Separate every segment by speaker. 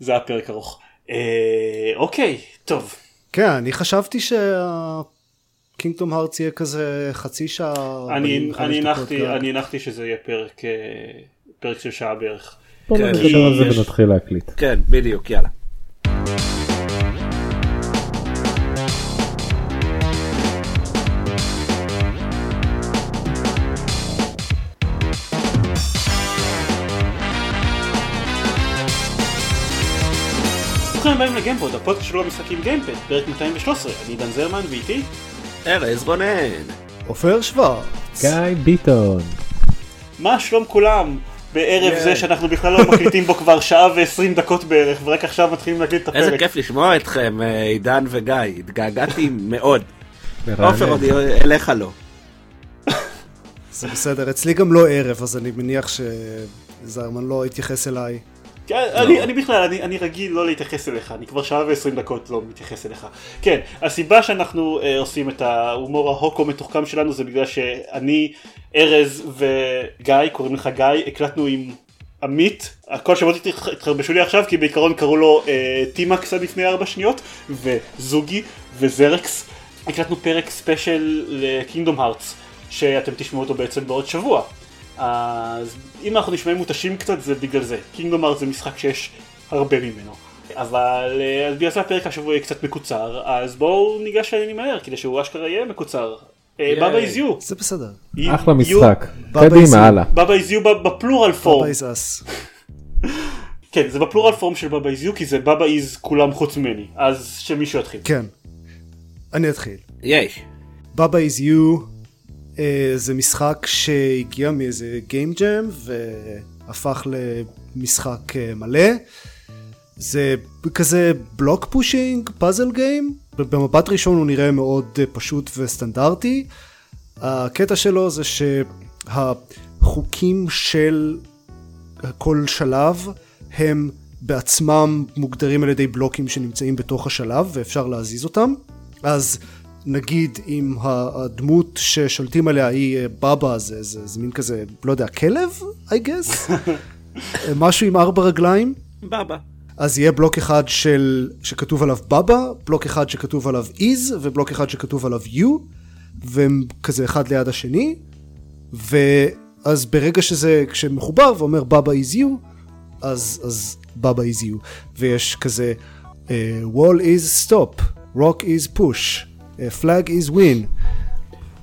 Speaker 1: זה היה פרק ארוך. אה, אוקיי, טוב.
Speaker 2: כן, אני חשבתי שהקינגדום הארץ יהיה כזה חצי שעה.
Speaker 1: אני, אני, הנחתי, אני הנחתי שזה יהיה פרק, אה, פרק של שעה בערך.
Speaker 3: בוא
Speaker 4: כן,
Speaker 3: נדבר על זה ונתחיל להקליט.
Speaker 4: כן, בדיוק, יאללה.
Speaker 1: הבאים לגיימפוד, הפודקאסט שלו במשחקים גיימפד, פרק 213, אני דן זרמן ואיתי.
Speaker 4: ארז רונן.
Speaker 2: עופר שוורץ.
Speaker 3: גיא ביטון.
Speaker 1: מה שלום כולם? בערב
Speaker 4: ייי.
Speaker 1: זה שאנחנו בכלל לא מקליטים בו כבר שעה ועשרים דקות בערך, ורק עכשיו מתחילים להקליט את הפרק.
Speaker 4: איזה כיף לשמוע אתכם, אה, עידן וגיא. התגעגעתי מאוד. עופר עוד אליך לא.
Speaker 2: זה בסדר, אצלי גם לא ערב, אז אני מניח שזרמן לא יתייחס אליי.
Speaker 1: כן, אני, אני בכלל, אני, אני רגיל לא להתייחס אליך, אני כבר שעה ועשרים דקות לא מתייחס אליך. כן, הסיבה שאנחנו אה, עושים את ההומור ההוקו מתוחכם שלנו זה בגלל שאני, ארז וגיא, קוראים לך גיא, הקלטנו עם עמית, הכל שמות התחרבשו לי עכשיו כי בעיקרון קראו לו אה, טימקס עד לפני ארבע שניות, וזוגי וזרקס. הקלטנו פרק ספיישל לקינגדום הארטס, שאתם תשמעו אותו בעצם בעוד שבוע. אז אם אנחנו נשמעים מותשים קצת זה בגלל זה. קינגדום ארט זה משחק שיש הרבה ממנו. אבל אה, אז בגלל זה הפרק השבוע יהיה קצת מקוצר, אז בואו ניגש לעניינים מהר כדי שהוא אשכרה יהיה מקוצר. בבא איז יו.
Speaker 2: זה בסדר.
Speaker 3: אחלה משחק. קדימה. הלאה.
Speaker 1: בבא איז יו בפלורל פורם.
Speaker 2: בבא איז אס.
Speaker 1: כן, זה בפלורל פורם של בבא איז יו כי זה בבא איז כולם חוץ ממני. אז שמישהו יתחיל.
Speaker 2: כן. אני אתחיל.
Speaker 4: יש.
Speaker 2: בבא איז יו זה משחק שהגיע מאיזה גיים ג'ם והפך למשחק אה, מלא. זה כזה בלוק פושינג פאזל גיים במבט ראשון הוא נראה מאוד אה, פשוט וסטנדרטי. הקטע שלו זה שהחוקים של כל שלב הם בעצמם מוגדרים על ידי בלוקים שנמצאים בתוך השלב ואפשר להזיז אותם. אז נגיד אם הדמות ששולטים עליה היא אה, בבא זה, זה, זה מין כזה לא יודע כלב I guess? משהו עם ארבע רגליים?
Speaker 4: בבא.
Speaker 2: אז יהיה בלוק אחד של שכתוב עליו בבא בלוק אחד שכתוב עליו is ובלוק אחד שכתוב עליו you והם כזה אחד ליד השני ואז ברגע שזה כשמחובר ואומר בבא is you אז אז בבא is you. ויש כזה uh, wall is stop rock is push flag is win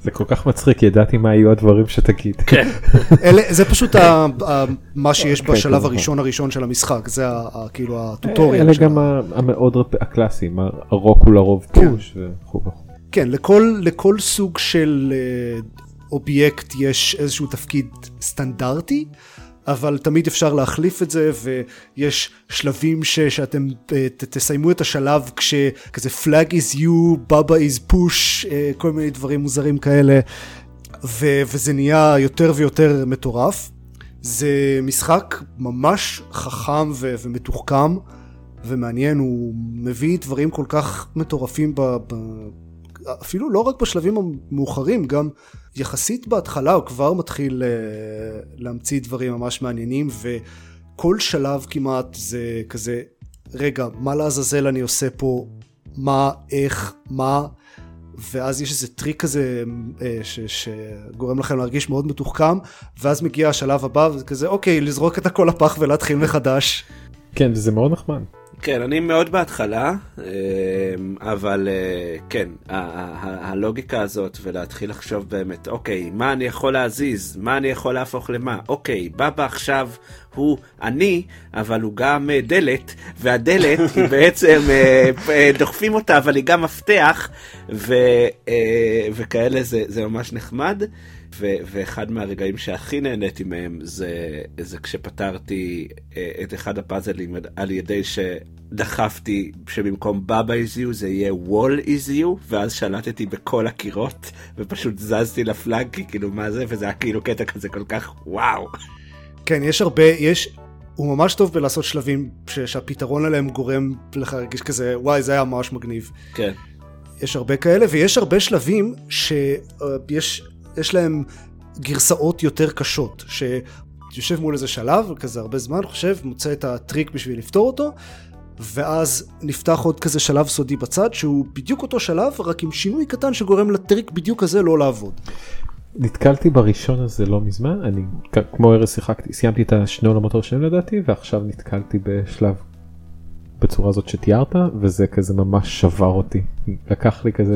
Speaker 3: זה כל כך מצחיק, ידעתי מה יהיו הדברים שתגיד.
Speaker 4: כן.
Speaker 2: אלה, זה פשוט ה, ה, מה שיש
Speaker 3: אוקיי,
Speaker 2: בשלב
Speaker 3: כן,
Speaker 2: הראשון הראשון של המשחק זה ה, ה, כאילו הטוטוריאל
Speaker 3: אלה גם המאוד הקלאסיים, הרוק הוא לרוב
Speaker 2: כן.
Speaker 3: פוש וכו' וכו'.
Speaker 2: כן, לכל, לכל סוג של אה, אובייקט יש איזשהו תפקיד סטנדרטי, אבל תמיד אפשר להחליף את זה, ויש שלבים ש, שאתם ת, תסיימו את השלב כשכזה flag is you, baba is push, אה, כל מיני דברים מוזרים כאלה, ו, וזה נהיה יותר ויותר מטורף. זה משחק ממש חכם ו, ומתוחכם ומעניין, הוא מביא דברים כל כך מטורפים ב... ב אפילו לא רק בשלבים המאוחרים, גם יחסית בהתחלה הוא כבר מתחיל אה, להמציא דברים ממש מעניינים, וכל שלב כמעט זה כזה, רגע, מה לעזאזל אני עושה פה, מה, איך, מה, ואז יש איזה טריק כזה אה, ש, שגורם לכם להרגיש מאוד מתוחכם, ואז מגיע השלב הבא, וזה כזה, אוקיי, לזרוק את הכל לפח ולהתחיל מחדש.
Speaker 3: כן, וזה מאוד נחמד.
Speaker 4: כן, אני מאוד בהתחלה, אה, אבל אה, כן, הלוגיקה הזאת ולהתחיל לחשוב באמת, אוקיי, מה אני יכול להזיז? מה אני יכול להפוך למה? אוקיי, בבא עכשיו הוא אני, אבל הוא גם אה, דלת, והדלת היא בעצם, אה, דוחפים אותה, אבל היא גם מפתח, ו, וכאלה זה, זה ממש נחמד. ו- ואחד מהרגעים שהכי נהניתי מהם זה, זה כשפתרתי אה, את אחד הפאזלים על ידי שדחפתי שבמקום בבא is you זה יהיה wall is you ואז שלטתי בכל הקירות ופשוט זזתי לפלאג כי כאילו מה זה וזה היה כאילו קטע כזה כל כך וואו.
Speaker 2: כן, יש הרבה, יש, הוא ממש טוב בלעשות שלבים ש, שהפתרון עליהם גורם לך להרגיש כזה, וואי, זה היה ממש מגניב.
Speaker 4: כן.
Speaker 2: יש הרבה כאלה, ויש הרבה שלבים שיש יש להם גרסאות יותר קשות, יושב מול איזה שלב, כזה הרבה זמן, חושב, מוצא את הטריק בשביל לפתור אותו, ואז נפתח עוד כזה שלב סודי בצד, שהוא בדיוק אותו שלב, רק עם שינוי קטן שגורם לטריק בדיוק הזה לא לעבוד.
Speaker 3: נתקלתי בראשון הזה לא מזמן אני כמו ארז שיחקתי סיימתי את השני עולמות הראשונים לדעתי ועכשיו נתקלתי בשלב בצורה הזאת שתיארת וזה כזה ממש שבר אותי לקח לי כזה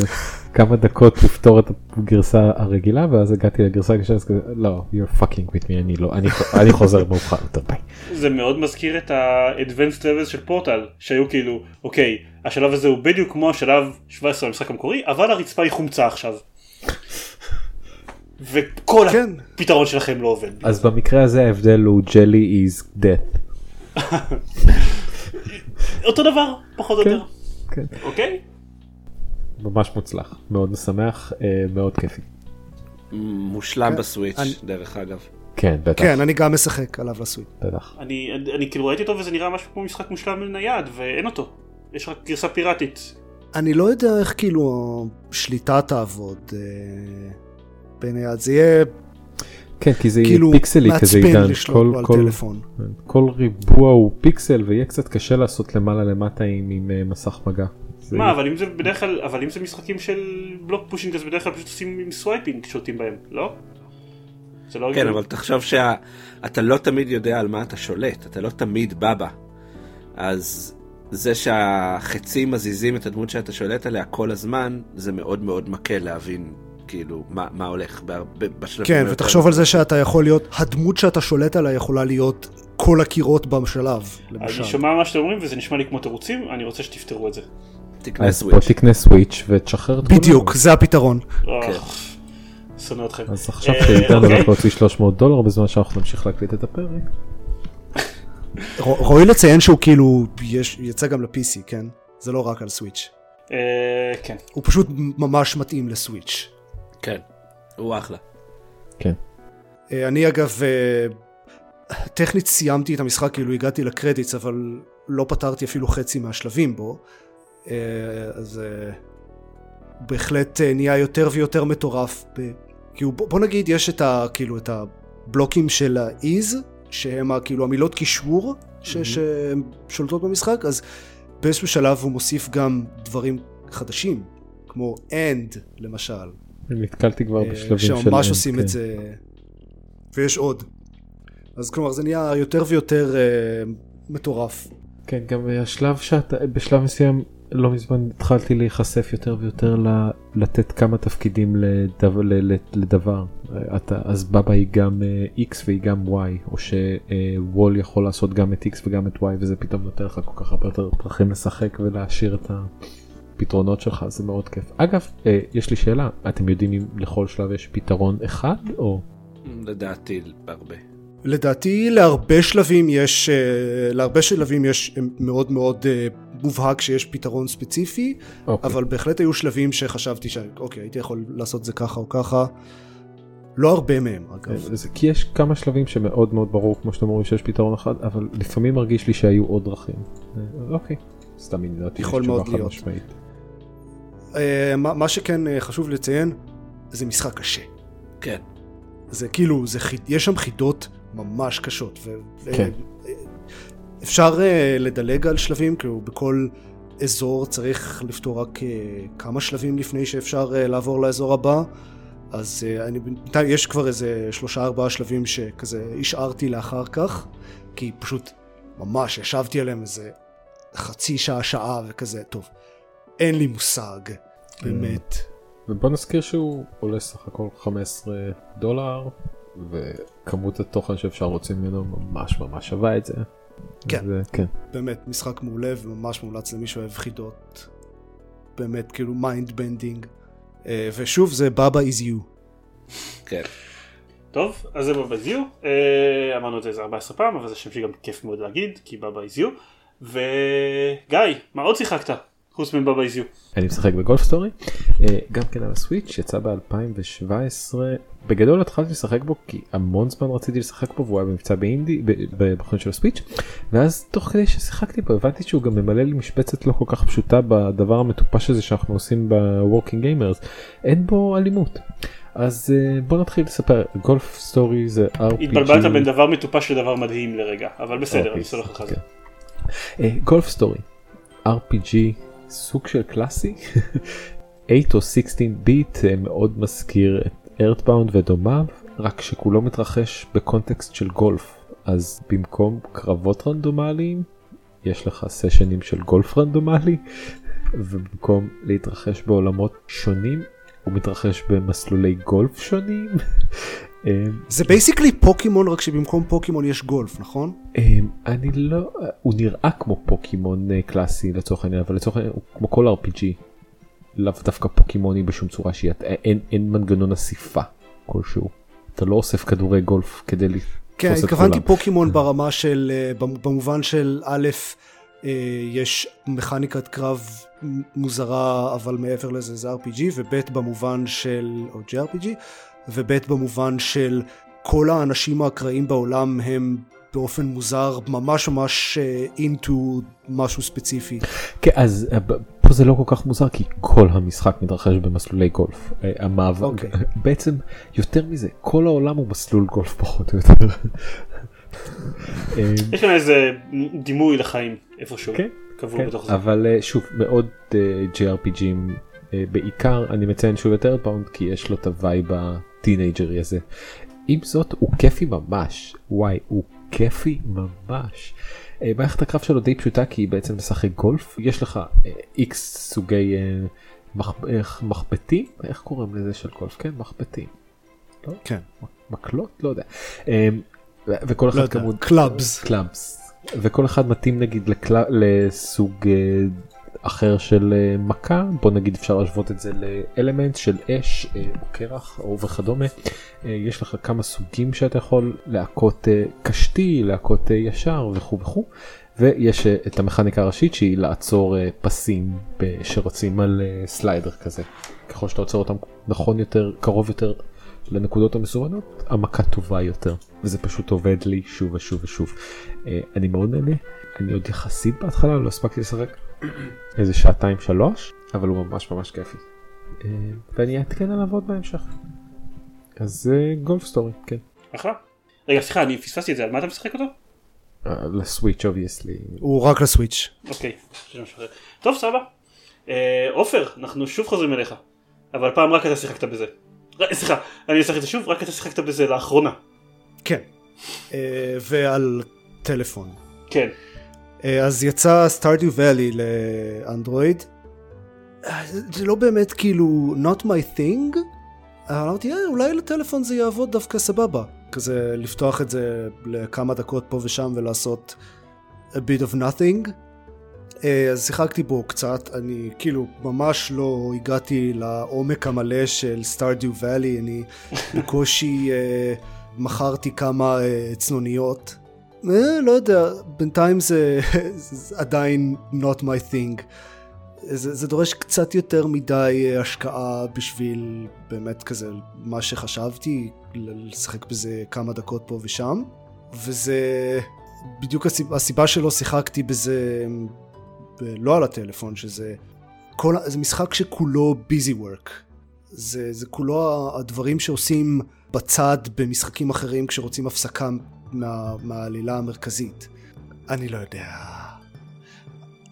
Speaker 3: כמה דקות לפתור את הגרסה הרגילה ואז הגעתי לגרסה הגרסה כזה לא you're fucking with me אני לא אני, אני חוזר מאוחר יותר ביי.
Speaker 1: זה מאוד מזכיר את ה-advanced levels של פורטל שהיו כאילו אוקיי השלב הזה הוא בדיוק כמו השלב 17 במשחק המקורי אבל הרצפה היא חומצה עכשיו. וכל
Speaker 2: כן.
Speaker 1: הפתרון שלכם לא עובד.
Speaker 3: אז במקרה הזה ההבדל הוא jelly is death.
Speaker 1: אותו דבר פחות או
Speaker 3: כן,
Speaker 1: יותר.
Speaker 3: כן.
Speaker 1: אוקיי?
Speaker 3: ממש מוצלח מאוד משמח אה, מאוד כיפי.
Speaker 4: מושלם
Speaker 2: כן,
Speaker 4: בסוויץ', דרך אגב.
Speaker 3: כן בטח
Speaker 2: כן, אני גם משחק עליו לסוויט.
Speaker 3: בטח.
Speaker 1: אני, אני, אני כאילו ראיתי אותו וזה נראה משהו כמו משחק מושלם לנייד ואין אותו. יש רק גרסה פיראטית.
Speaker 2: אני לא יודע איך כאילו שליטה תעבוד אה, ביניד, זה יהיה
Speaker 3: כן כי זה
Speaker 2: כאילו
Speaker 3: פיקסלי כזה עידן כל, כל. כל ריבוע הוא פיקסל ויהיה קצת קשה לעשות למעלה למטה עם, עם אה, מסך מגע.
Speaker 1: מה אבל אם זה בדרך כלל אבל אם זה משחקים של block pushing אז בדרך כלל פשוט עושים עם swiping שולטים בהם לא? לא
Speaker 4: כן. אבל תחשוב שאתה לא תמיד יודע על מה אתה שולט, אתה לא תמיד Baba. אז זה שהחצים מזיזים את הדמות שאתה שולט עליה כל הזמן, זה מאוד מאוד מקל להבין כאילו מה, מה הולך בשלבים
Speaker 2: כן,
Speaker 4: היותר-
Speaker 2: ותחשוב על זה שאתה יכול להיות, הדמות שאתה שולט עליה יכולה להיות כל הקירות בשלב,
Speaker 1: אני
Speaker 2: למשל.
Speaker 1: שומע מה שאתם אומרים וזה נשמע לי כמו תירוצים אני רוצה שתפתרו את זה.
Speaker 4: תקנה
Speaker 3: אז בוא
Speaker 4: סוויץ'.
Speaker 3: תקנה סוויץ' ותשחרר את
Speaker 2: בדיוק,
Speaker 3: כולנו.
Speaker 2: זה הפתרון.
Speaker 1: אה, שונא אתכם.
Speaker 3: אז עכשיו
Speaker 1: אה,
Speaker 3: שעידן
Speaker 1: אוקיי.
Speaker 3: הולך להוציא 300 דולר בזמן שאנחנו נמשיך להקליט את הפרק.
Speaker 2: ראוי לציין שהוא כאילו, יצא גם ל-PC, כן? זה לא רק על סוויץ'.
Speaker 1: אה, כן.
Speaker 2: הוא פשוט ממש מתאים לסוויץ'.
Speaker 4: כן, הוא אחלה.
Speaker 3: כן.
Speaker 2: אה, אני אגב, אה, טכנית סיימתי את המשחק, כאילו הגעתי לקרדיטס, אבל לא פתרתי אפילו חצי מהשלבים בו. אה, אז בהחלט נהיה יותר ויותר מטורף. ב... כאילו, בוא, נגיד, יש את, ה, כאילו, את הבלוקים של ה-ease, שהם כאילו המילות קישור ש- שהן שולטות במשחק, אז באיזשהו שלב הוא מוסיף גם דברים חדשים, כמו end למשל.
Speaker 3: נתקלתי כבר
Speaker 2: אה,
Speaker 3: בשלבים של...
Speaker 2: שממש עושים
Speaker 3: כן.
Speaker 2: את זה, ויש עוד. אז כלומר זה נהיה יותר ויותר אה, מטורף.
Speaker 3: כן, גם השלב שאתה, בשלב מסוים, לא מזמן התחלתי להיחשף יותר ויותר ל, לתת כמה תפקידים לדבר, ל, ל, לדבר. אתה, אז בבא היא גם uh, X והיא גם Y, או שוול יכול לעשות גם את X וגם את Y, וזה פתאום נותן לך כל כך הרבה יותר דרכים לשחק ולהשאיר את הפתרונות שלך, זה מאוד כיף. אגב, uh, יש לי שאלה, אתם יודעים אם לכל שלב יש פתרון אחד, או...
Speaker 4: לדעתי הרבה.
Speaker 2: לדעתי להרבה שלבים יש, אה, להרבה שלבים יש אה, מאוד מאוד אה, מובהק שיש פתרון ספציפי,
Speaker 3: אוקיי.
Speaker 2: אבל בהחלט היו שלבים שחשבתי שאוקיי הייתי יכול לעשות זה ככה או ככה. לא הרבה מהם אגב.
Speaker 3: זה כי יש כמה שלבים שמאוד מאוד ברור כמו שאתם אומרים שיש פתרון אחד אבל לפעמים מרגיש לי שהיו עוד דרכים. אה, אוקיי. סתם אני יודעת
Speaker 2: יכול מאוד להיות. אה, מה מה שכן אה, חשוב לציין, זה משחק קשה.
Speaker 4: כן.
Speaker 2: זה כאילו, זה, חיד- יש שם חידות ממש קשות. ו-
Speaker 3: כן.
Speaker 2: אפשר uh, לדלג על שלבים, כאילו בכל אזור צריך לפתור רק כמה שלבים לפני שאפשר לעבור לאזור הבא. אז אני, בינתיים יש כבר איזה שלושה ארבעה שלבים שכזה השארתי לאחר כך, כי פשוט ממש ישבתי עליהם איזה חצי שעה, שעה וכזה, טוב, אין לי מושג, באמת.
Speaker 3: ובוא נזכיר שהוא עולה סך הכל 15 דולר וכמות התוכן שאפשר להוציא ממנו ממש ממש שווה את זה.
Speaker 2: כן.
Speaker 3: זה, כן.
Speaker 2: באמת משחק מעולה וממש מומלץ למי שאוהב חידות. באמת כאילו mind bending. ושוב זה Baba Is You.
Speaker 4: כן.
Speaker 1: טוב, אז זה Baba Is You, אה, אמרנו את זה איזה 14 פעם, אבל זה שם שגם כיף מאוד להגיד, כי Baba Is You. וגיא, מה עוד שיחקת? חוץ מ Baba Is You.
Speaker 3: אני משחק ב Golf Story אה, גם כן על ה Switch יצא ב2017 בגדול התחלתי לשחק בו כי המון זמן רציתי לשחק בו והוא היה במבצע באינדי בחנות של ה Switch ואז תוך כדי ששיחקתי בו הבנתי שהוא גם ממלא לי משבצת לא כל כך פשוטה בדבר המטופש הזה שאנחנו עושים ב Working Gamers אין בו אלימות. אז אה, בוא נתחיל לספר Golf Story זה RPG.
Speaker 1: התבלבלת בין דבר מטופש לדבר מדהים לרגע, אבל בסדר, אני סולח לך.
Speaker 3: Golf Story, RPG, סוג של קלאסי, 8 או 16 ביט מאוד מזכיר את EarthBound ודומיו, רק שכולו מתרחש בקונטקסט של גולף, אז במקום קרבות רנדומליים, יש לך סשנים של גולף רנדומלי, ובמקום להתרחש בעולמות שונים, הוא מתרחש במסלולי גולף שונים.
Speaker 2: זה basically פוקימון רק שבמקום פוקימון יש גולף נכון?
Speaker 3: אני לא הוא נראה כמו פוקימון אה, קלאסי לצורך העניין אבל לצורך העניין הוא כמו כל RPG. לאו דווקא פוקימוני בשום צורה שהיא אין, אין מנגנון אסיפה כלשהו. אתה לא אוסף כדורי גולף כדי לתפוס
Speaker 2: כן,
Speaker 3: את כולם.
Speaker 2: התכוונתי פוקימון ברמה של אה, במובן של א' אה, יש מכניקת קרב מוזרה אבל מעבר לזה זה RPG וב' במובן של או JRPG וב' במובן של כל האנשים האקראיים בעולם הם באופן מוזר ממש ממש אינטו משהו ספציפי.
Speaker 3: כן אז אה, פה זה לא כל כך מוזר כי כל המשחק מתרחש במסלולי גולף. אה, המעבר
Speaker 2: אוקיי.
Speaker 3: בעצם יותר מזה כל העולם הוא מסלול גולף פחות או יותר. אה,
Speaker 1: יש כאן איזה דימוי לחיים איפשהו,
Speaker 3: כן, כן,
Speaker 1: בתוך זה.
Speaker 3: אבל אה, שוב מאוד אה, JRPGים אה, בעיקר אני מציין שוב את EarthBound כי יש לו את ה vibe הטינאייג'רי הזה. עם זאת הוא כיפי ממש וואי הוא כיפי ממש. אה, מערכת הקרב שלו די פשוטה כי היא בעצם משחק גולף יש לך איקס סוגי אה, מח- איך- מחבטים איך קוראים לזה של גולף כן מחבטים. לא?
Speaker 2: כן.
Speaker 3: מקלות לא יודע. אה, ו- וכל אחד
Speaker 2: לא
Speaker 3: כמובן
Speaker 2: clubs.
Speaker 3: clubs וכל אחד מתאים נגיד לקל... לסוג אה, אחר של אה, מכה בוא נגיד אפשר להשוות את זה לאלמנט של אש אה, או קרח או וכדומה. אה, יש לך כמה סוגים שאתה יכול להכות קשתי להכות ישר וכו' וכו' ויש את המכניקה הראשית שהיא לעצור פסים שרצים על slider כזה. ככל שאתה עוצר אותם נכון יותר קרוב יותר לנקודות המסומנות המכה טובה יותר. וזה פשוט עובד לי שוב ושוב ושוב. אני מאוד נהנה. אני עוד יחסית בהתחלה לא הספקתי לשחק איזה שעתיים שלוש אבל הוא ממש ממש כיפי. אה, ואני אעדכן עליו עוד בהמשך. אז אה, Golf Story כן.
Speaker 1: אחלה. רגע סליחה אני פספסתי את זה על מה אתה משחק אותו?
Speaker 3: אה, ל Switch obviously.
Speaker 2: הוא רק
Speaker 1: ל Switch. אוקיי. טוב סבבה. אה, עופר אנחנו שוב חוזרים אליך. אבל פעם רק אתה שיחקת בזה. סליחה אני אשחק את זה שוב רק אתה שיחקת בזה לאחרונה.
Speaker 2: כן. ועל טלפון.
Speaker 1: כן.
Speaker 2: אה, אז יצא סטארדיו ואלי לאנדרואיד. זה- לא באמת כאילו not my thing. אמרתי "אה, אולי לטלפון זה יעבוד דווקא סבבה. כזה לפתוח את זה לכמה דקות פה ושם ולעשות a bit of nothing. אה, אז שיחקתי בו קצת, אני כאילו ממש לא הגעתי לעומק המלא של סטארדיו ואלי, אני בקושי אה, מכרתי כמה אה, צנוניות. אה, לא יודע, בינתיים זה, זה עדיין not my thing. זה, זה דורש קצת יותר מדי אה, השקעה בשביל באמת כזה מה שחשבתי, לשחק בזה כמה דקות פה ושם. וזה בדיוק הסיבה, הסיבה שלא שיחקתי בזה לא על הטלפון, שזה כל, זה משחק שכולו ביזי וורק. זה, זה כולו הדברים שעושים בצד במשחקים אחרים כשרוצים הפסקה מה, מהעלילה המרכזית. אני לא יודע.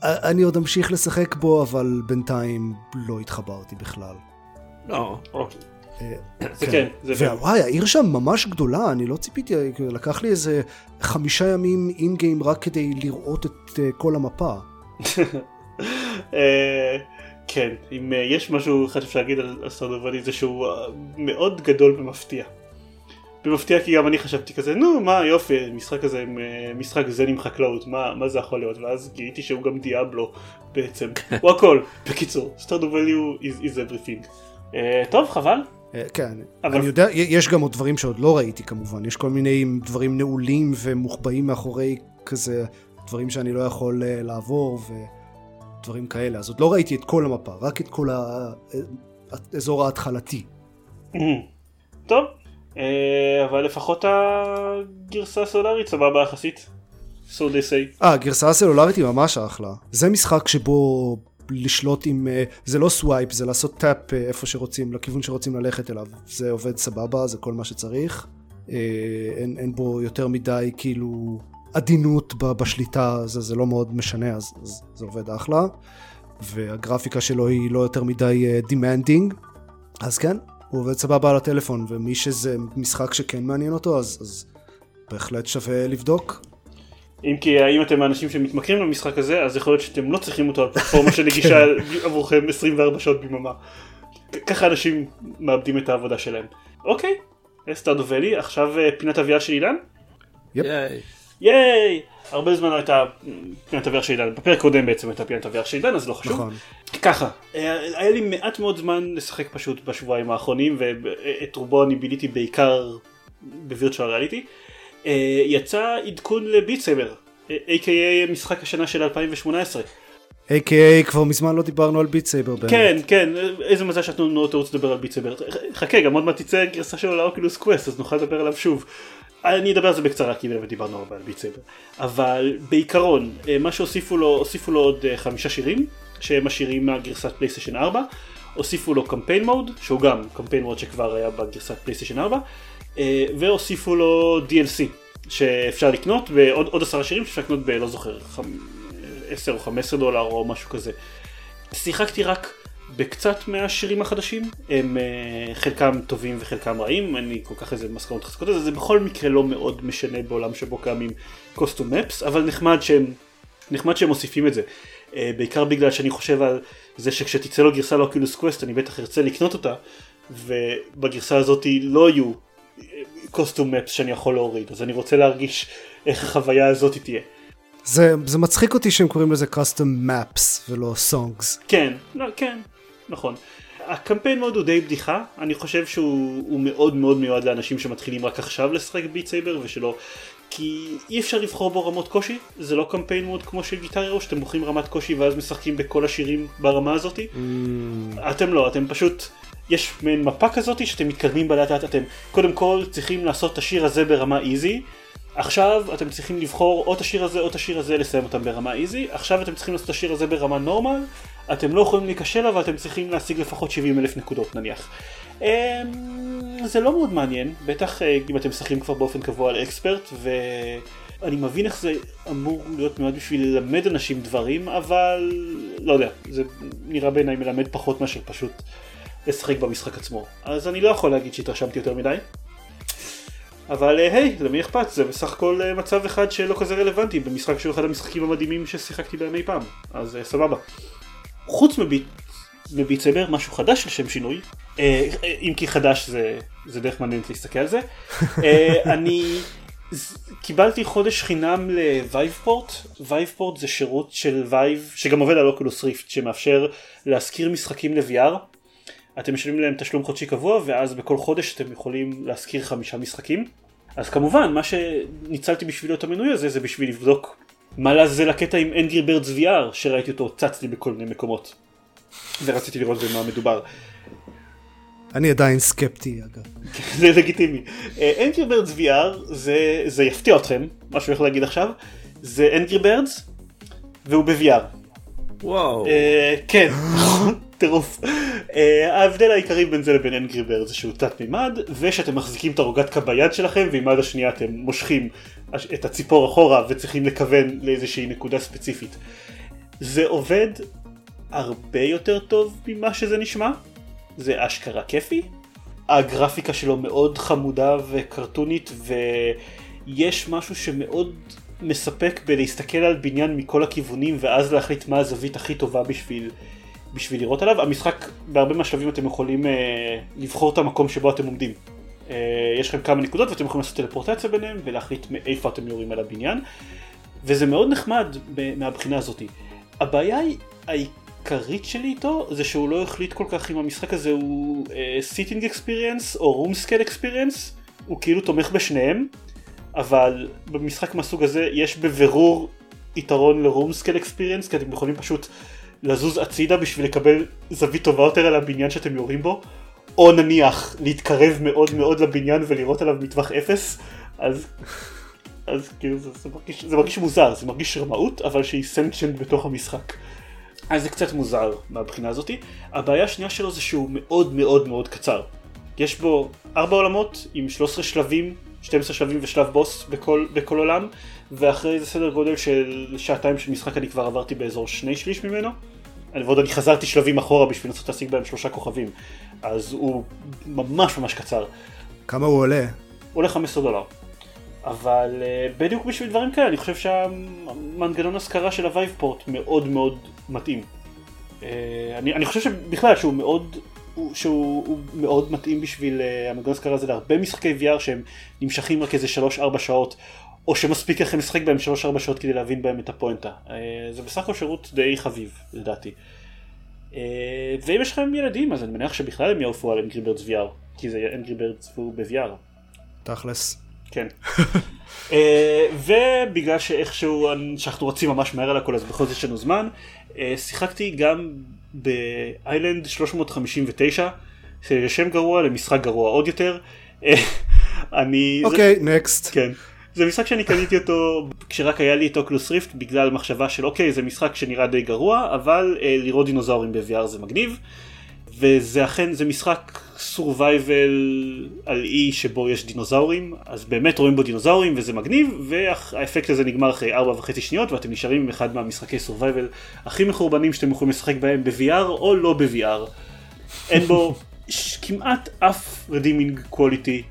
Speaker 2: אני עוד אמשיך לשחק בו, אבל בינתיים לא התחברתי בכלל.
Speaker 1: לא. אוקיי.
Speaker 2: אה,
Speaker 1: זה כן. זה כן.
Speaker 2: וואי, העיר שם ממש גדולה, אני לא ציפיתי, לקח לי איזה חמישה ימים אינגיים רק כדי לראות את אה, כל המפה.
Speaker 1: אה, כן, אם יש משהו אחד שאפשר להגיד על סטארדו זה שהוא מאוד גדול ומפתיע. במפתיע כי גם אני חשבתי כזה, נו מה יופי, משחק כזה עם משחק זן עם חקלאות, מה, מה זה יכול להיות? ואז גיליתי שהוא גם דיאבלו בעצם, הוא הכל. בקיצור, סטארדו הוא is, is everything. אה, טוב, חבל.
Speaker 2: אה, כן,
Speaker 1: אבל-
Speaker 2: אני יודע, יש גם עוד דברים שעוד לא ראיתי כמובן, יש כל מיני דברים נעולים ומוחבאים מאחורי כזה, דברים שאני לא יכול אה, לעבור ודברים כאלה, אז עוד לא ראיתי את כל המפה, רק את כל האזור ההתחלתי.
Speaker 1: טוב, אבל לפחות הגרסה הסולארית סבבה יחסית. So they say.
Speaker 2: אה, הגרסה הסלולרית היא ממש אחלה. זה משחק שבו לשלוט עם, אה, זה לא swipe, זה לעשות tap אה, איפה שרוצים, לכיוון שרוצים ללכת אליו. זה עובד סבבה, זה כל מה שצריך. אה, אין, אין בו יותר מדי כאילו עדינות בשליטה, זה, זה לא מאוד משנה, אז, אז זה עובד אחלה. והגרפיקה שלו היא לא יותר מדי demanding, אז כן, הוא עובד סבבה על הטלפון, ומי שזה משחק שכן מעניין אותו, אז, אז בהחלט שווה לבדוק.
Speaker 1: אם כי האם אתם האנשים שמתמכרים למשחק הזה, אז יכול להיות שאתם לא צריכים אותו על פלטפורמה שנגישה עבורכם 24 שעות ביממה. ככה אנשים מאבדים את העבודה שלהם. אוקיי, סטארדו ואלי, עכשיו אה, פינת אביה של אילן?
Speaker 2: יפ.
Speaker 4: ייי.
Speaker 1: ייי! הרבה זמן לא הייתה פינת של אילן, בפרק קודם בעצם הייתה פינת של אילן, אז לא חשוב.
Speaker 2: נכון.
Speaker 1: ככה, אה, היה לי מעט מאוד זמן לשחק פשוט בשבועיים האחרונים, ואת רובו אני ביליתי בעיקר ב virtual reality. אה, יצא עדכון ל Beat Saber, a.k.a משחק השנה של 2018.
Speaker 2: A.K.A כבר מזמן לא דיברנו על Beat Saber באמת.
Speaker 1: כן, כן, איזה מזל שיש לנו תירוץ לדבר על Beat Saber. חכה, גם עוד מעט תצא גרסה שלו ל Oculus Quest, אז נוכל לדבר עליו שוב. אני אדבר על זה בקצרה כי באמת דיברנו הרבה על Beat Saber. אבל בעיקרון, אה, מה שהוסיפו לו, הוסיפו לו עוד אה, חמישה שירים, שהם השירים מהגרסת פלייסטיישן 4. הוסיפו לו קמפיין מוד, שהוא גם קמפיין מוד שכבר היה בגרסת פלייסטיישן 4. אה, והוסיפו לו DLC שאפשר לקנות, ועוד עוד עשרה שירים שאפשר לקנות בלא זוכר, חמ... 10 או 15 דולר או משהו כזה. שיחקתי רק בקצת מהשירים החדשים, הם uh, חלקם טובים וחלקם רעים, אין לי כל כך איזה מסקנות חזקות לזה, זה בכל מקרה לא מאוד משנה בעולם שבו קיימים קוסטום מפס, אבל נחמד שהם, נחמד שהם מוסיפים את זה. Uh, בעיקר בגלל שאני חושב על זה שכשתצא לו גרסה ל Oculus Quest אני בטח ארצה לקנות אותה, ובגרסה הזאת לא יהיו custom maps שאני יכול להוריד, אז אני רוצה להרגיש איך החוויה הזאת תהיה.
Speaker 2: זה, זה מצחיק אותי שהם קוראים לזה custom maps ולא songs.
Speaker 1: כן, לא, כן, נכון. ה campaign mode הוא די בדיחה, אני חושב שהוא הוא מאוד מאוד מיועד לאנשים שמתחילים רק עכשיו לשחק Beat Saber ושלא... כי אי אפשר לבחור בו רמות קושי, זה לא קמפיין מוד כמו של גיטר הירו שאתם בוחרים רמת קושי ואז משחקים בכל השירים ברמה הזאתי.
Speaker 2: Mm,
Speaker 1: אתם לא, אתם פשוט, יש מעין מפה כזאת שאתם מתקדמים בה לאט לאט, אתם קודם כל צריכים לעשות את השיר הזה ברמה איזי, עכשיו אתם צריכים לבחור או את השיר הזה או את השיר הזה לסיים אותם ברמה איזי, עכשיו אתם צריכים לעשות את השיר הזה ברמה נורמל, אתם לא יכולים להיכשל אבל אתם צריכים להשיג לפחות 70 אלף נקודות נניח. אמ, זה לא מאוד מעניין, בטח אה, אם אתם משחקים כבר באופן קבוע על אקספרט ואני מבין איך זה אמור להיות מיועד בשביל ללמד אנשים דברים, אבל לא יודע, זה נראה בעיניי מלמד פחות מאשר פשוט לשחק במשחק עצמו. אז אני לא יכול להגיד שהתרשמתי יותר מדי. אבל אה, היי, למי אכפת? זה בסך הכל אה, מצב אחד שלא כזה רלוונטי במשחק שהוא אחד המשחקים המדהימים ששיחקתי בהם אי פעם. אז סבבה. חוץ מביט, מביט סייבר, משהו חדש לשם שינוי, אה, אה, אם כי חדש זה, זה דרך מעניינת להסתכל על זה. אה, אני קיבלתי חודש חינם ל-Viveport, Viveport זה שירות של Vive שגם עובד על Oculus Rift שמאפשר להשכיר משחקים ל-VR. אתם משלמים להם תשלום חודשי קבוע ואז בכל חודש אתם יכולים להשכיר חמישה משחקים. אז כמובן מה שניצלתי בשבילו את המנוי הזה זה בשביל לבדוק מה לעזאזל הקטע עם Angry Birds VR שראיתי אותו צץ לי בכל מיני מקומות. ורציתי לראות במה מדובר.
Speaker 2: אני עדיין סקפטי אגב.
Speaker 1: זה לגיטימי. Angry Birds VR זה, זה יפתיע אתכם, מה שהוא הולך להגיד עכשיו, זה Angry Birds והוא ב-VR.
Speaker 4: וואו.
Speaker 1: אה, כן, נכון, טירוף. אה, ההבדל העיקרי בין זה לבין Angry Bird זה שהוא תלת מימד, ושאתם מחזיקים את הרוגטקה ביד שלכם, ועם היד השנייה אתם מושכים את הציפור אחורה וצריכים לכוון לאיזושהי נקודה ספציפית. זה עובד הרבה יותר טוב ממה שזה נשמע, זה אשכרה כיפי. הגרפיקה שלו מאוד חמודה וקרטונית ויש משהו שמאוד מספק בלהסתכל על בניין מכל הכיוונים ואז להחליט מה הזווית הכי טובה בשביל, בשביל לראות עליו. המשחק בהרבה מהשלבים אתם יכולים אה, לבחור את המקום שבו אתם עומדים. אה, יש לכם כמה נקודות ואתם יכולים לעשות טלפורטציה ביניהם ולהחליט מאיפה אתם יורים על הבניין. וזה מאוד נחמד מהבחינה הזאתי. הבעיה העיקרית שלי איתו זה שהוא לא החליט כל כך אם המשחק הזה הוא uh, sitting experience או room scale experience, הוא כאילו תומך בשניהם, אבל במשחק מהסוג הזה יש בבירור יתרון ל-room scale experience כי אתם יכולים פשוט לזוז הצידה בשביל לקבל זווית טובה יותר על הבניין שאתם יורים בו, או נניח להתקרב מאוד מאוד לבניין ולראות עליו מטווח אפס, אז אז כאילו זה, זה, מרגיש, זה מרגיש מוזר, זה מרגיש רמאות, אבל שהיא sanctioned בתוך המשחק. אז זה קצת מוזר מהבחינה הזאתי. הבעיה השנייה שלו זה שהוא מאוד מאוד מאוד קצר. יש בו ארבע עולמות עם 13 שלבים, 12 שלבים ושלב בוס בכל, בכל עולם, ואחרי זה סדר גודל של שעתיים של משחק אני כבר עברתי באזור שני שליש ממנו. אני ועוד אני חזרתי שלבים אחורה בשביל לנסות להשיג בהם שלושה כוכבים. אז הוא ממש ממש קצר.
Speaker 2: כמה הוא עולה?
Speaker 1: הוא עולה 15 דולר. אבל uh, בדיוק בשביל דברים כאלה, אני חושב שהמנגנון השכרה של הווייבפורט מאוד מאוד מתאים. Uh, אני, אני חושב שבכלל שהוא מאוד, הוא, שהוא הוא מאוד מתאים בשביל uh, המנגנון השכרה הזה להרבה משחקי VR שהם נמשכים רק איזה 3-4 שעות, או שמספיק לכם לשחק בהם 3-4 שעות כדי להבין בהם את הפואנטה. Uh, זה בסך הכל שירות די חביב, לדעתי. Uh, ואם יש לכם ילדים, אז אני מניח שבכלל הם יעופו על אנגרי ברדס VR, כי זה אנגרי ברדס והוא ב-VR.
Speaker 2: תכלס.
Speaker 1: כן. אה, ובגלל שאיכשהו שאנחנו רצים ממש מהר על הכל אז בכל זאת יש לנו זמן, אה, שיחקתי גם באיילנד 359, שם גרוע למשחק גרוע עוד יותר. אה, אני...
Speaker 2: אוקיי, next.
Speaker 1: כן. זה משחק שאני קניתי אותו כשרק היה לי את Oculus Rift בגלל מחשבה של אוקיי זה משחק שנראה די גרוע אבל אה, לראות דינוזאורים ב-VR זה מגניב. וזה אכן זה משחק survival על אי שבו יש דינוזאורים אז באמת רואים בו דינוזאורים וזה מגניב והאפקט הזה נגמר אחרי ארבע וחצי שניות ואתם נשארים עם אחד מהמשחקי survival הכי מחורבנים שאתם יכולים לשחק בהם ב-VR או לא ב-VR אין בו כמעט אף redeeming quality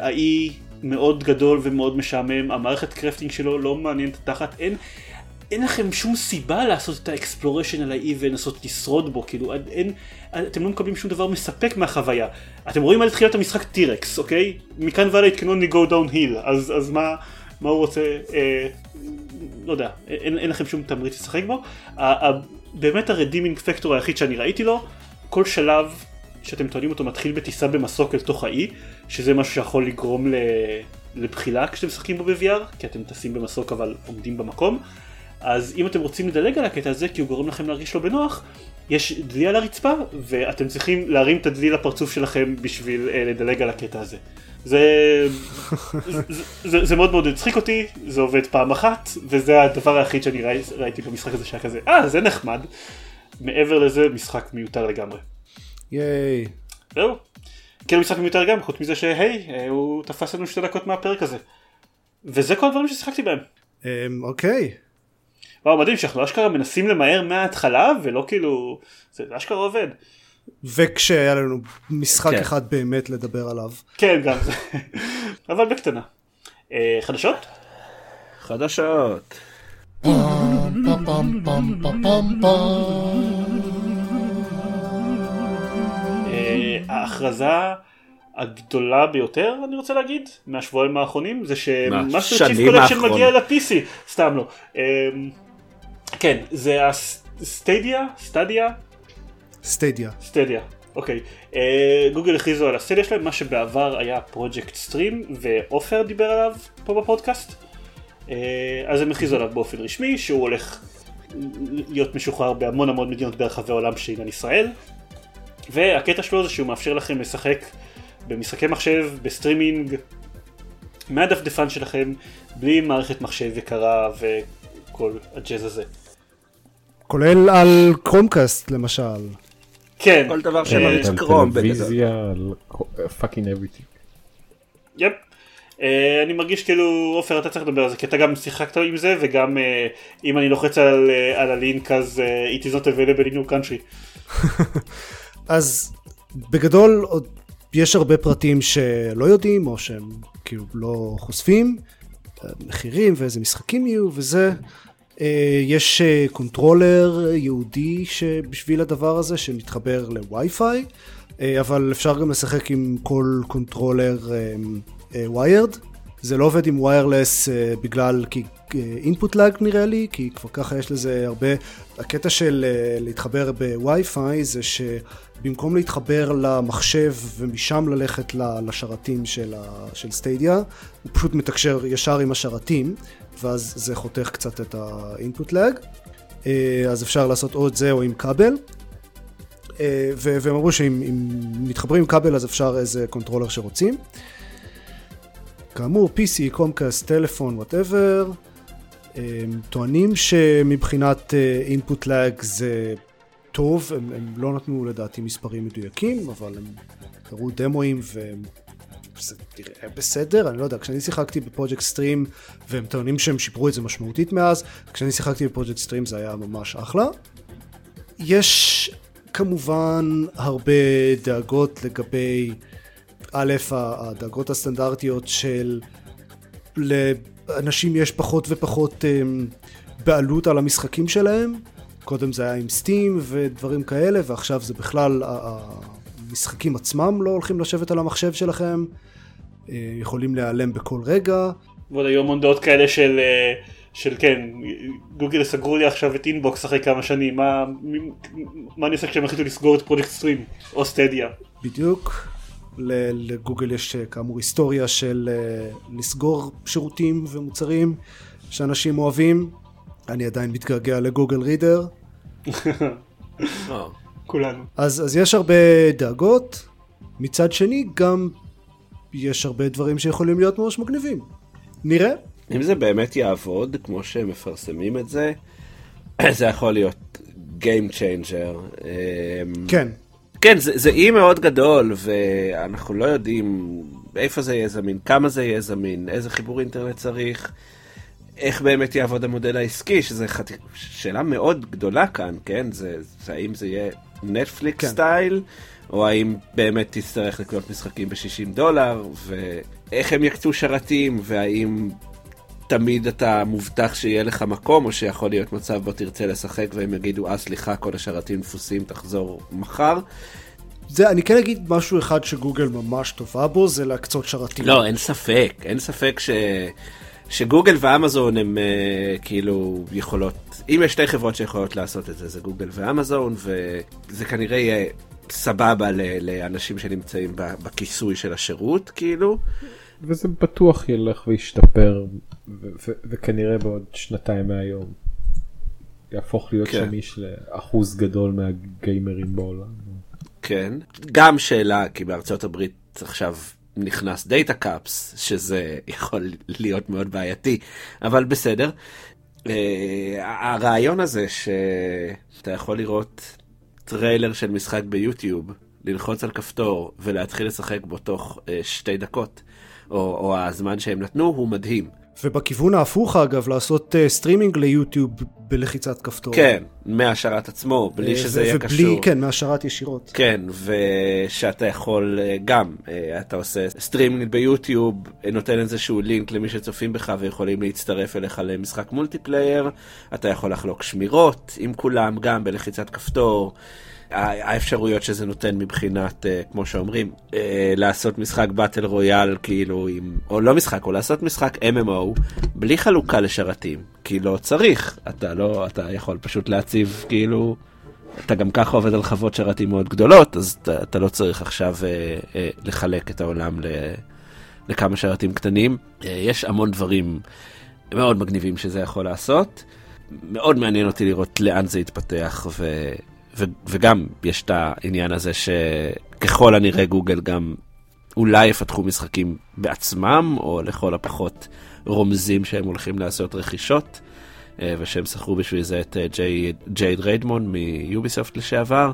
Speaker 1: האי מאוד גדול ומאוד משעמם המערכת crafting שלו לא מעניינת תחת אין אין לכם שום סיבה לעשות את ה exploration על האי ולנסות לשרוד בו, כאילו אין, אתם לא מקבלים שום דבר מספק מהחוויה. אתם רואים על תחילת המשחק T-Rex, אוקיי? מכאן והלאה can only go downhill, אז, אז מה, מה הוא רוצה, אה, לא יודע, אין, אין לכם שום תמריץ לשחק בו. ה, ה, באמת הרדימינג פקטור היחיד שאני ראיתי לו, כל שלב שאתם טוענים אותו מתחיל בטיסה במסוק אל תוך האי, שזה משהו שיכול לגרום לבחילה כשאתם משחקים בו ב-VR, כי אתם טסים במסוק אבל עומדים במקום. אז אם אתם רוצים לדלג על הקטע הזה כי הוא גורם לכם להרגיש לא בנוח, יש דלי על הרצפה ואתם צריכים להרים את הדלי לפרצוף שלכם בשביל uh, לדלג על הקטע הזה. זה, זה, זה, זה מאוד מאוד הצחיק אותי, זה עובד פעם אחת, וזה הדבר היחיד שאני ראי, ראיתי במשחק הזה שהיה כזה, אה זה נחמד. מעבר לזה משחק מיותר לגמרי.
Speaker 2: ייי.
Speaker 1: זהו. כאילו משחק מיותר לגמרי, חוץ מזה שהי, אה, הוא תפס לנו שתי דקות מהפרק הזה. וזה כל הדברים ששיחקתי בהם.
Speaker 2: Um, אוקיי.
Speaker 1: וואו מדהים שאנחנו אשכרה מנסים למהר מההתחלה ולא כאילו זה אשכרה עובד.
Speaker 2: וכשהיה לנו משחק כן. אחד באמת לדבר עליו.
Speaker 1: כן גם זה אבל בקטנה. אה, חדשות?
Speaker 4: חדשות.
Speaker 1: אה, ההכרזה הגדולה ביותר אני רוצה להגיד מהשבועיים האחרונים זה ש Master Chief Collection מגיע ל-PC סתם לא. אמ, כן, זה ה Stadia?
Speaker 2: Stadia?
Speaker 1: Stadia. Stadia, אוקיי. אה, גוגל הכריזו על ה Stadia שלהם, מה שבעבר היה Project Stream, ועופר דיבר עליו פה בפודקאסט. אה, אז הם הכריזו עליו באופן רשמי, שהוא הולך להיות משוחרר בהמון המון מדינות ברחבי העולם שאינן ישראל. והקטע שלו זה שהוא מאפשר לכם לשחק במשחקי מחשב, בסטרימינג, מהדפדפן שלכם, בלי מערכת מחשב יקרה וכל הג'אז הזה.
Speaker 2: כולל על Chromecast למשל.
Speaker 1: כן.
Speaker 4: כל דבר שמריץ Chrome
Speaker 3: טלוויזיה, fucking everything.
Speaker 1: yep. אה, אני מרגיש כאילו עופר אתה צריך לדבר על זה כי אתה גם שיחקת עם זה וגם אה, אם אני לוחץ אה, על הלינק אז it is not available in your country.
Speaker 2: אז בגדול עוד יש הרבה פרטים שלא יודעים או שהם כאילו לא חושפים, מחירים ואיזה משחקים יהיו וזה. אה, יש אה, controller ייעודי בשביל הדבר הזה שמתחבר לווי-פיי, אה, אבל אפשר גם לשחק עם כל controller wired. זה לא עובד עם wireless בגלל כי input lag נראה לי, כי כבר ככה יש לזה הרבה... הקטע של להתחבר בווי-פיי זה שבמקום להתחבר למחשב ומשם ללכת לשרתים של, של Stadia, הוא פשוט מתקשר ישר עם השרתים. ואז זה חותך קצת את ה input lag. אה, אז אפשר לעשות או את זה או עם כבל. אה, והם אמרו שאם מתחברים עם כבל אז אפשר איזה controller שרוצים. כאמור, PC, Chromecast, טלפון, whatever. הם טוענים שמבחינת input lag זה טוב, הם, הם לא נתנו לדעתי מספרים מדויקים, אבל הם הראו דמואים והם זה נראה בסדר, אני לא יודע, כשאני שיחקתי ב Project Stream והם טוענים שהם שיפרו את זה משמעותית מאז, כשאני שיחקתי בפרויקט סטרים זה היה ממש אחלה. יש כמובן הרבה דאגות לגבי, א', הדאגות הסטנדרטיות של לאנשים יש פחות ופחות um, בעלות על המשחקים שלהם, קודם זה היה עם סטים ודברים כאלה, ועכשיו זה בכלל, המשחקים עצמם לא הולכים לשבת על המחשב שלכם, אה, יכולים להיעלם בכל רגע.
Speaker 1: ועוד היו המון דעות כאלה של, אה, של כן, גוגל סגרו לי עכשיו את אינבוקס אחרי כמה שנים, מה, מה אני עושה כשהם החליטו לסגור את פרויקט סטרים או סטדיה?
Speaker 2: בדיוק. לגוגל יש אה, כאמור היסטוריה של לסגור שירותים ומוצרים שאנשים אוהבים. אני עדיין מתגעגע לגוגל רידר.
Speaker 1: כולנו.
Speaker 2: אז, אז יש הרבה דאגות, מצד שני גם יש הרבה דברים שיכולים להיות ממש מגניבים. נראה.
Speaker 4: אם זה באמת יעבוד, כמו שהם מפרסמים את זה, זה יכול להיות Game Changer.
Speaker 2: אמ, כן.
Speaker 4: כן, זה, זה אי מאוד גדול, ואנחנו לא יודעים איפה זה יהיה זמין, כמה זה יהיה זמין, איזה חיבור אינטרנט צריך. איך באמת יעבוד המודל העסקי, שזו חת... שאלה מאוד גדולה כאן, כן? זה, זה האם זה יהיה נטפליקס כן. סטייל, או האם באמת תצטרך לקנות משחקים ב-60 דולר, ואיך הם יקצו שרתים, והאם תמיד אתה מובטח שיהיה לך מקום, או שיכול להיות מצב בו תרצה לשחק והם יגידו, אה סליחה, כל השרתים דפוסים, תחזור מחר.
Speaker 2: זה, אני כן אגיד משהו אחד שגוגל ממש טובה בו, זה להקצות שרתים.
Speaker 4: לא, אין ספק, אין ספק ש... שגוגל ואמזון הם uh, כאילו יכולות, אם יש שתי חברות שיכולות לעשות את זה, זה Google ו Amazon, וזה כנראה יהיה סבבה ל- לאנשים שנמצאים בכיסוי של השירות, כאילו.
Speaker 3: וזה בטוח ילך וישתפר, וכנראה בעוד שנתיים מהיום יהפוך להיות כן. שמיש לאחוז גדול מהגיימרים בעולם.
Speaker 4: כן, גם שאלה, כי בארצות הברית עכשיו נכנס data caps, שזה יכול להיות מאוד בעייתי, אבל בסדר. אה, הרעיון הזה שאתה יכול לראות טריילר של משחק ביוטיוב, ללחוץ על כפתור ולהתחיל לשחק בו תוך אה, שתי דקות, או, או הזמן שהם נתנו, הוא מדהים.
Speaker 2: ובכיוון ההפוך אגב, לעשות אה, streaming ליוטיוב בלחיצת כפתור.
Speaker 4: כן, מהשרת עצמו, בלי אה, שזה יהיה קשור. ובלי,
Speaker 2: כן, מהשרת ישירות.
Speaker 4: כן, ושאתה יכול אה, גם, אה, אתה עושה סטרימינג ביוטיוב, נותן איזשהו לינק למי שצופים בך ויכולים להצטרף אליך למשחק multiplayer, אתה יכול לחלוק שמירות עם כולם, גם בלחיצת כפתור. האפשרויות שזה נותן מבחינת, אה, כמו שאומרים, אה, לעשות משחק battle royale, כאילו, עם, או לא משחק, או לעשות משחק MMO, בלי חלוקה לשרתים, כי לא צריך, אתה לא, אתה יכול פשוט להציב, כאילו, אתה גם ככה עובד על חוות שרתים מאוד גדולות, אז אתה, אתה לא צריך עכשיו uh, uh, לחלק את העולם ל, לכמה שרתים קטנים. Uh, יש המון דברים מאוד מגניבים שזה יכול לעשות. מאוד מעניין אותי לראות לאן זה יתפתח, ו... ו- וגם יש את העניין הזה שככל הנראה גוגל גם אולי יפתחו משחקים בעצמם, או לכל הפחות רומזים שהם הולכים לעשות רכישות, אה, ושהם שכרו בשביל זה את אה, ג'ייד ריידמון מיוביסופט לשעבר.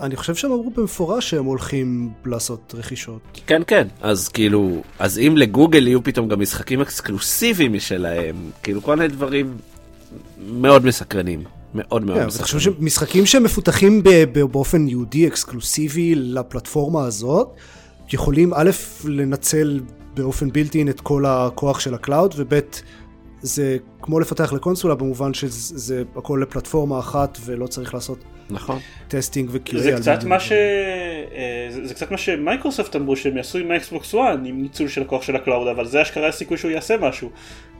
Speaker 2: אני חושב שהם אמרו במפורש שהם הולכים לעשות רכישות.
Speaker 4: כן, כן, אז כאילו, אז אם לגוגל יהיו פתאום גם משחקים אקסקלוסיביים משלהם, כאילו כל מיני דברים מאוד מסקרנים. מאוד מאוד
Speaker 2: מסקרנים. אני חושב שמשחקים שמפותחים באופן יהודי אקסקלוסיבי לפלטפורמה הזאת, יכולים א', לנצל באופן built-in את כל הכוח של ה cloud, וב', זה כמו לפתח לקונסולה במובן שזה הכל לפלטפורמה אחת ולא צריך לעשות
Speaker 4: נכון.
Speaker 2: testing ו QA.
Speaker 1: זה קצת מה ש... אה, זה, זה קצת מה שמייקרוסופט אמרו שהם יעשו עם ה Xbox One עם ניצול של הכוח של ה cloud אבל זה אשכרה הסיכוי שהוא יעשה משהו.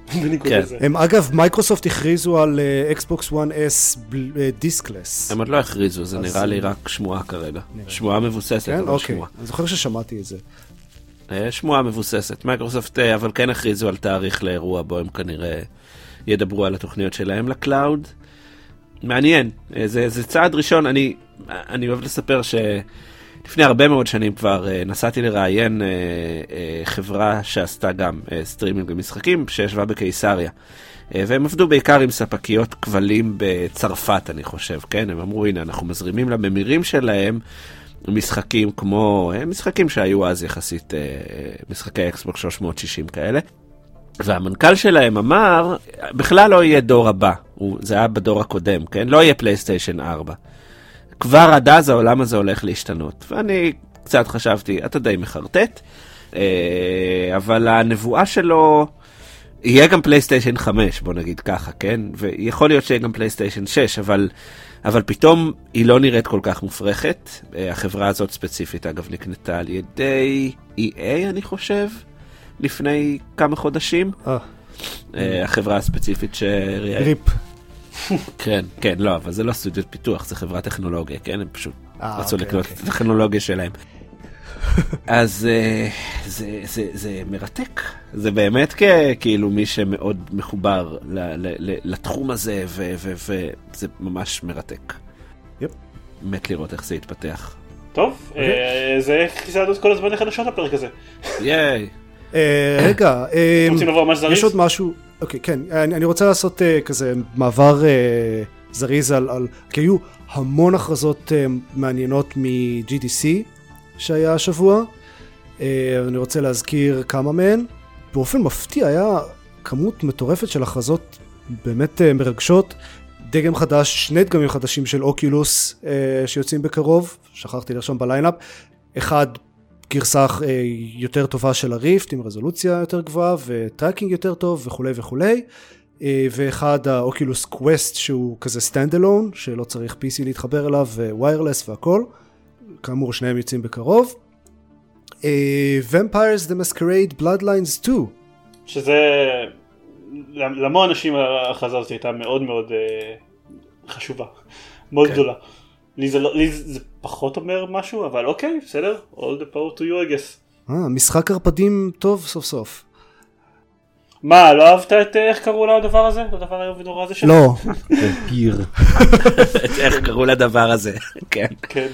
Speaker 2: כן. הם אגב מייקרוסופט הכריזו על Xbox One S discless.
Speaker 4: הם עוד לא הכריזו זה נראה לי רק שמועה כרגע. שמועה מבוססת
Speaker 2: כן? אבל אוקיי. שמועה. אני זוכר ששמעתי את זה.
Speaker 4: אה, שמועה מבוססת. מייקרוסופט אה, אבל כן הכריזו על תאריך לאירוע בו הם כנראה ידברו על התוכניות שלהם ל cloud. מעניין, אה, זה, זה צעד ראשון, אני, אני אוהב לספר שלפני הרבה מאוד שנים כבר אה, נסעתי לראיין אה, חברה שעשתה גם סטרימינג במשחקים, שישבה בקיסריה. אה, והם עבדו בעיקר עם ספקיות כבלים בצרפת, אני חושב, כן? הם אמרו, הנה, אנחנו מזרימים לממירים שלהם משחקים כמו, אה, משחקים שהיו אז יחסית, אה, משחקי אקסבוק 360 כאלה. והמנכ"ל שלהם אמר, בכלל לא יהיה דור הבא, זה היה בדור הקודם, כן? לא יהיה פלייסטיישן 4. כבר עד אז העולם הזה הולך להשתנות. ואני קצת חשבתי, אתה די מחרטט, אה, אבל הנבואה שלו, יהיה גם פלייסטיישן 5, בוא נגיד ככה, כן? ויכול להיות שיהיה גם פלייסטיישן 6, אבל, אבל פתאום היא לא נראית כל כך מופרכת. אה, החברה הזאת ספציפית, אגב, נקנתה על ידי EA, אני חושב, לפני כמה חודשים.
Speaker 2: אה,
Speaker 4: החברה הספציפית שראייה...
Speaker 2: ריפ.
Speaker 4: כן, כן, לא, אבל זה לא סטודיו פיתוח, זה חברת טכנולוגיה, כן? הם פשוט
Speaker 2: אה,
Speaker 4: רצו
Speaker 2: אוקיי,
Speaker 4: לקנות
Speaker 2: אוקיי.
Speaker 4: את הטכנולוגיה שלהם. אז אה, זה, זה, זה מרתק, זה באמת כאילו מי שמאוד מחובר ל, ל, ל, לתחום הזה, וזה ממש מרתק.
Speaker 2: יפ.
Speaker 4: מת לראות איך זה יתפתח.
Speaker 1: טוב, אה, זה חיסדנו את כל הזמן לחדשות הפרק הזה.
Speaker 4: ייי.
Speaker 2: אה, רגע, אה? יש עוד משהו, אוקיי, כן, אני, רוצה לעשות אה, כזה מעבר זריז על, כי היו המון הכרזות מעניינות מ-GDC שהיה השבוע, אני רוצה להזכיר כמה מהן. באופן מפתיע היה כמות מטורפת של הכרזות באמת מרגשות. דגם חדש, שני דגמים חדשים של Oculus שיוצאים בקרוב, שכחתי לרשום ב line-up. אחד גרסה אה, יותר טובה של ה Rift עם רזולוציה יותר גבוהה ו tracking יותר טוב וכולי וכולי. אה, ואחד ה Oculus Quest שהוא כזה standalone שלא צריך PC להתחבר אליו wireless והכל. כאמור שניהם יוצאים בקרוב. אה, Vampires the Masquerade Bloodlines 2
Speaker 1: שזה, להמון אנשים ההכרזה הזאת הייתה מאוד מאוד חשובה, מאוד
Speaker 4: כן.
Speaker 1: גדולה. לי זה, לא, לי זה פחות אומר משהו, אבל אוקיי, בסדר, all the power to you I guess.
Speaker 2: אה, משחק ערפדים טוב סוף סוף.
Speaker 1: מה, לא אהבת את אה, איך קראו לדבר הזה? לדבר האיום ונורא הזה שלך?
Speaker 2: לא,
Speaker 3: פיר.
Speaker 4: איך קראו לדבר הזה, כן.
Speaker 1: כן.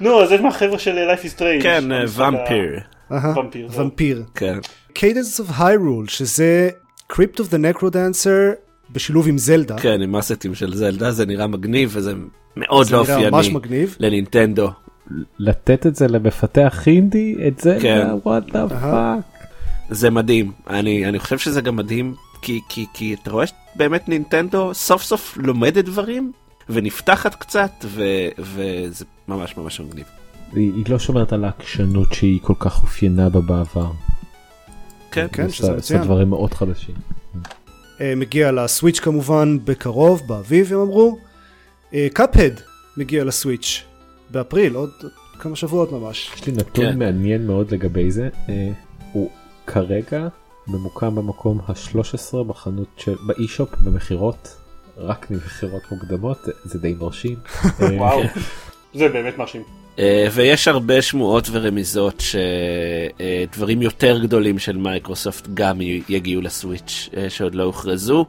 Speaker 1: נו, אז זה מהחבר'ה של אה, Life is Strange.
Speaker 4: כן, ומפיר.
Speaker 1: ומפיר.
Speaker 2: ומפיר.
Speaker 4: כן.
Speaker 2: Cadence of Hyrule שזה Crypt of the Necrodancer בשילוב עם זלדה.
Speaker 4: כן, עם asset ים של זלדה, זה נראה מגניב וזה מאוד
Speaker 2: זה
Speaker 4: לא
Speaker 2: נראה ממש
Speaker 4: אופייני
Speaker 2: מגניב.
Speaker 4: לנינטנדו.
Speaker 3: לתת את זה למפתח אינדי? את זה?
Speaker 4: כן.
Speaker 3: What
Speaker 2: the.
Speaker 3: fuck.
Speaker 4: זה מדהים. אני, אני חושב שזה גם מדהים, כי, כי, כי אתה רואה שבאמת נינטנדו סוף סוף לומדת דברים, ונפתחת קצת, ו, וזה ממש ממש מגניב.
Speaker 3: היא היא לא שומרת על העקשנות שהיא כל כך אופיינה בה בעבר.
Speaker 4: כן,
Speaker 2: כן, שזה מצוין.
Speaker 3: עושה דברים מאוד חדשים.
Speaker 2: אה, מגיע לסוויץ' כמובן בקרוב, באביב הם אמרו. קאפהד מגיע לסוויץ' באפריל, עוד עוד כמה שבועות ממש.
Speaker 3: יש לי נתון
Speaker 4: כן.
Speaker 3: מעניין מאוד לגבי זה. אה, הוא כרגע ממוקם במקום ה-13 בחנות של באי-שופ במכירות. רק ממכירות מוקדמות זה- די מרשים. אה,
Speaker 1: וואו. זה באמת מרשים.
Speaker 4: אה, ויש הרבה שמועות ורמיזות שדברים יותר גדולים של מייקרוסופט גם יגיעו ל Switch אה, שעוד לא הוכרזו,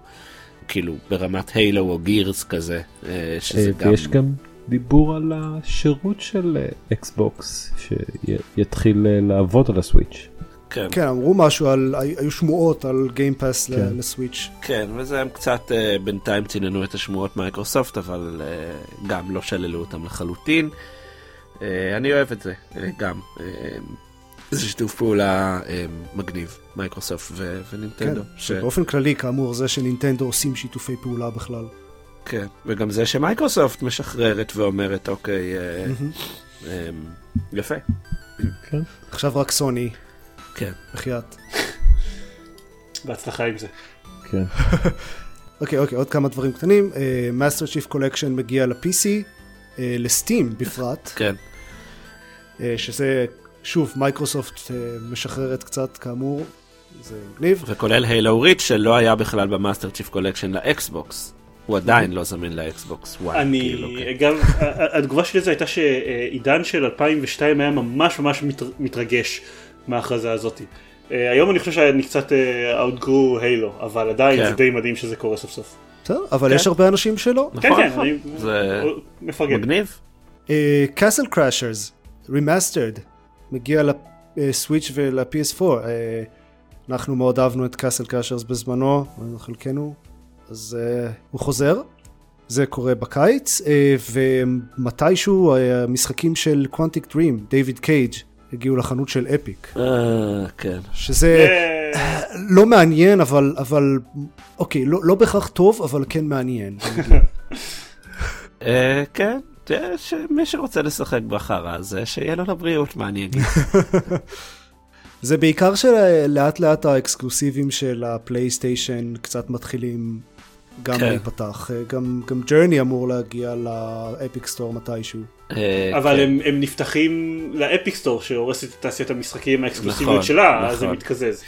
Speaker 4: כאילו ברמת Halo או Gears כזה, אה, שזה
Speaker 3: אה,
Speaker 4: גם...
Speaker 3: ויש גם דיבור על השירות של Xbox שיתחיל אה, לעבוד על ה Switch.
Speaker 4: כן,
Speaker 2: כן, אמרו משהו על, היו שמועות על Game Pass
Speaker 3: כן.
Speaker 2: ל Switch.
Speaker 4: כן, וזה הם קצת בינתיים ציננו את השמועות מייקרוסופט, אבל גם לא שללו אותם לחלוטין. אני אוהב את זה, גם. אה, זה שיתוף פעולה אה, מגניב, מייקרוסופט ו-
Speaker 2: כן,
Speaker 4: ונינטנדו. ש-
Speaker 2: שבאופן כללי כאמור זה שנינטנדו עושים שיתופי פעולה בכלל.
Speaker 4: כן, וגם זה שמייקרוסופט משחררת ואומרת, אוקיי, אה, אה, יפה.
Speaker 3: כן.
Speaker 2: עכשיו רק סוני,
Speaker 4: כן.
Speaker 2: בחייאת.
Speaker 1: בהצלחה עם זה.
Speaker 3: כן.
Speaker 2: אוקיי, אוקיי, עוד כמה דברים קטנים. Master Chief Collection מגיע ל-PC, אה, ל Steam בפרט,
Speaker 4: כן,
Speaker 2: אה, שזה, שוב, מייקרוסופט אה, משחררת קצת, כאמור, זה מגניב.
Speaker 4: וכולל Halo Reach שלא היה בכלל ב Master Chief Collection ל Xbox. הוא עדיין לא זמין ל Xbox. וואי,
Speaker 1: אני,
Speaker 4: כאילו, כן.
Speaker 1: גם, ה- התגובה שלי לזה הייתה שעידן של 2002 היה ממש ממש מת- מתרגש מההכרזה הזאת. אה, היום אני חושב שאני קצת אה, outgrew Halo, אבל עדיין
Speaker 4: כן.
Speaker 1: זה די מדהים שזה קורה סוף סוף.
Speaker 2: בסדר, אבל
Speaker 4: כן.
Speaker 2: יש הרבה אנשים שלא.
Speaker 1: כן,
Speaker 4: נכון,
Speaker 1: כן,
Speaker 4: נכון.
Speaker 1: אני
Speaker 4: זה
Speaker 1: מפרגן.
Speaker 4: מגניב.
Speaker 2: Castle Crashers, Remastered, מגיע ל Switch ול-PS4. אה, אנחנו מאוד אהבנו את Castle Crashers בזמנו, חלקנו, אז אה, הוא חוזר. זה קורה בקיץ, אה, ומתישהו המשחקים של Quantic Dream, דיוויד קייג', הגיעו לחנות של Epic.
Speaker 4: אה, כן.
Speaker 2: שזה
Speaker 1: Yeah.
Speaker 2: לא מעניין, אבל, אבל אוקיי, לא, לא בהכרח טוב, אבל כן מעניין.
Speaker 4: אה, כן, שמי שרוצה לשחק בחרא הזה, שיהיה לו לבריאות, מה אני אגיד.
Speaker 2: זה בעיקר שלאט לאט ה exclusive ים של הפלייסטיישן קצת מתחילים גם
Speaker 4: כן.
Speaker 2: להיפתח. אה, גם, גם Journey אמור להגיע ל Epic Store מתישהו.
Speaker 4: אה,
Speaker 1: אבל
Speaker 4: כן.
Speaker 1: הם, הם נפתחים ל Epic Store שהורסת את תעשיית המשחקים האקסקלוסיביות
Speaker 4: נכון,
Speaker 1: שלה, אז זה
Speaker 4: נכון.
Speaker 1: מתקזז.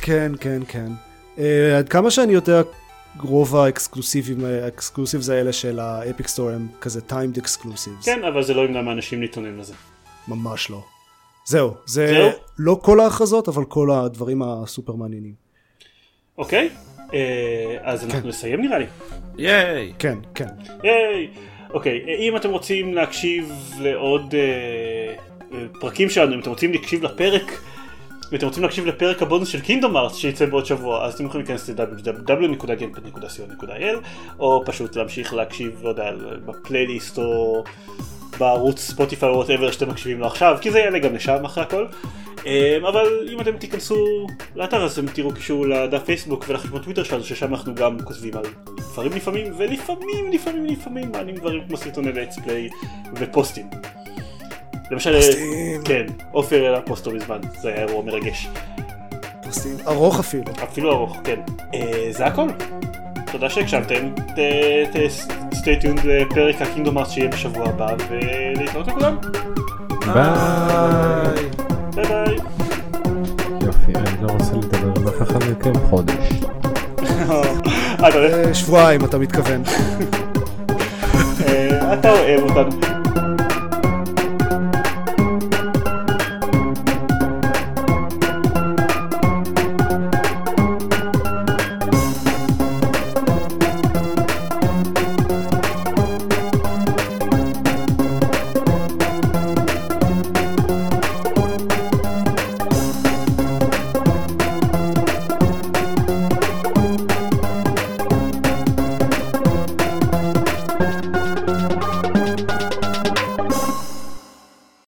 Speaker 2: כן, כן, כן. אה, עד כמה שאני יודע, רוב ה exclusive ים, ה exclusives האלה של ה Epic Store הם כזה timed exclusives.
Speaker 1: כן, אבל זה לא ימנע מאנשים להתאונן לזה.
Speaker 2: ממש לא. זהו, זה
Speaker 1: זהו?
Speaker 2: לא כל ההכרזות, אבל כל הדברים הסופר מעניינים.
Speaker 1: אוקיי? אה, אז אנחנו נסיים נראה לי.
Speaker 4: ייי.
Speaker 2: כן, כן.
Speaker 1: ייי! אוקיי, אה, אם אתם רוצים להקשיב לעוד אה, אה, פרקים שלנו, אם אתם רוצים להקשיב לפרק, ואתם רוצים להקשיב לפרק הבונוס של Kingdom Hearts שיצא בעוד שבוע, אז אתם יכולים להיכנס ל-www.gamepad.co.il או פשוט להמשיך להקשיב, לא יודע, בפלייליסט או בערוץ ספוטיפיי או whatever שאתם מקשיבים לו עכשיו, כי זה יעלה גם לשם אחרי הכל. אה, אבל אם אתם תיכנסו לאתר אז אתם תראו קישור לדף פייסבוק ולחשבון טוויטר שלנו ששם אנחנו גם כותבים על דברים לפעמים ולפעמים לפעמים לפעמים מעלים דברים כמו סרטוני let's ופוסטים. למשל. כן, עופר העלה פוסט מזמן, זה היה אירוע מרגש.
Speaker 2: פוסטים ארוך אפילו.
Speaker 1: אפילו ארוך, כן. אה, זה הכל. תודה שהקשבתם, stay tuned לפרק ה Kingdom Hearts שיהיה בשבוע הבא, ולהתראות לכולם.
Speaker 3: ביי.
Speaker 1: ביי ביי.
Speaker 3: יופי, אני לא רוצה לדבר עם אף אחד מכם חודש.
Speaker 1: אה,
Speaker 2: אה, שבועיים אתה מתכוון.
Speaker 1: אתה אוהב אותנו.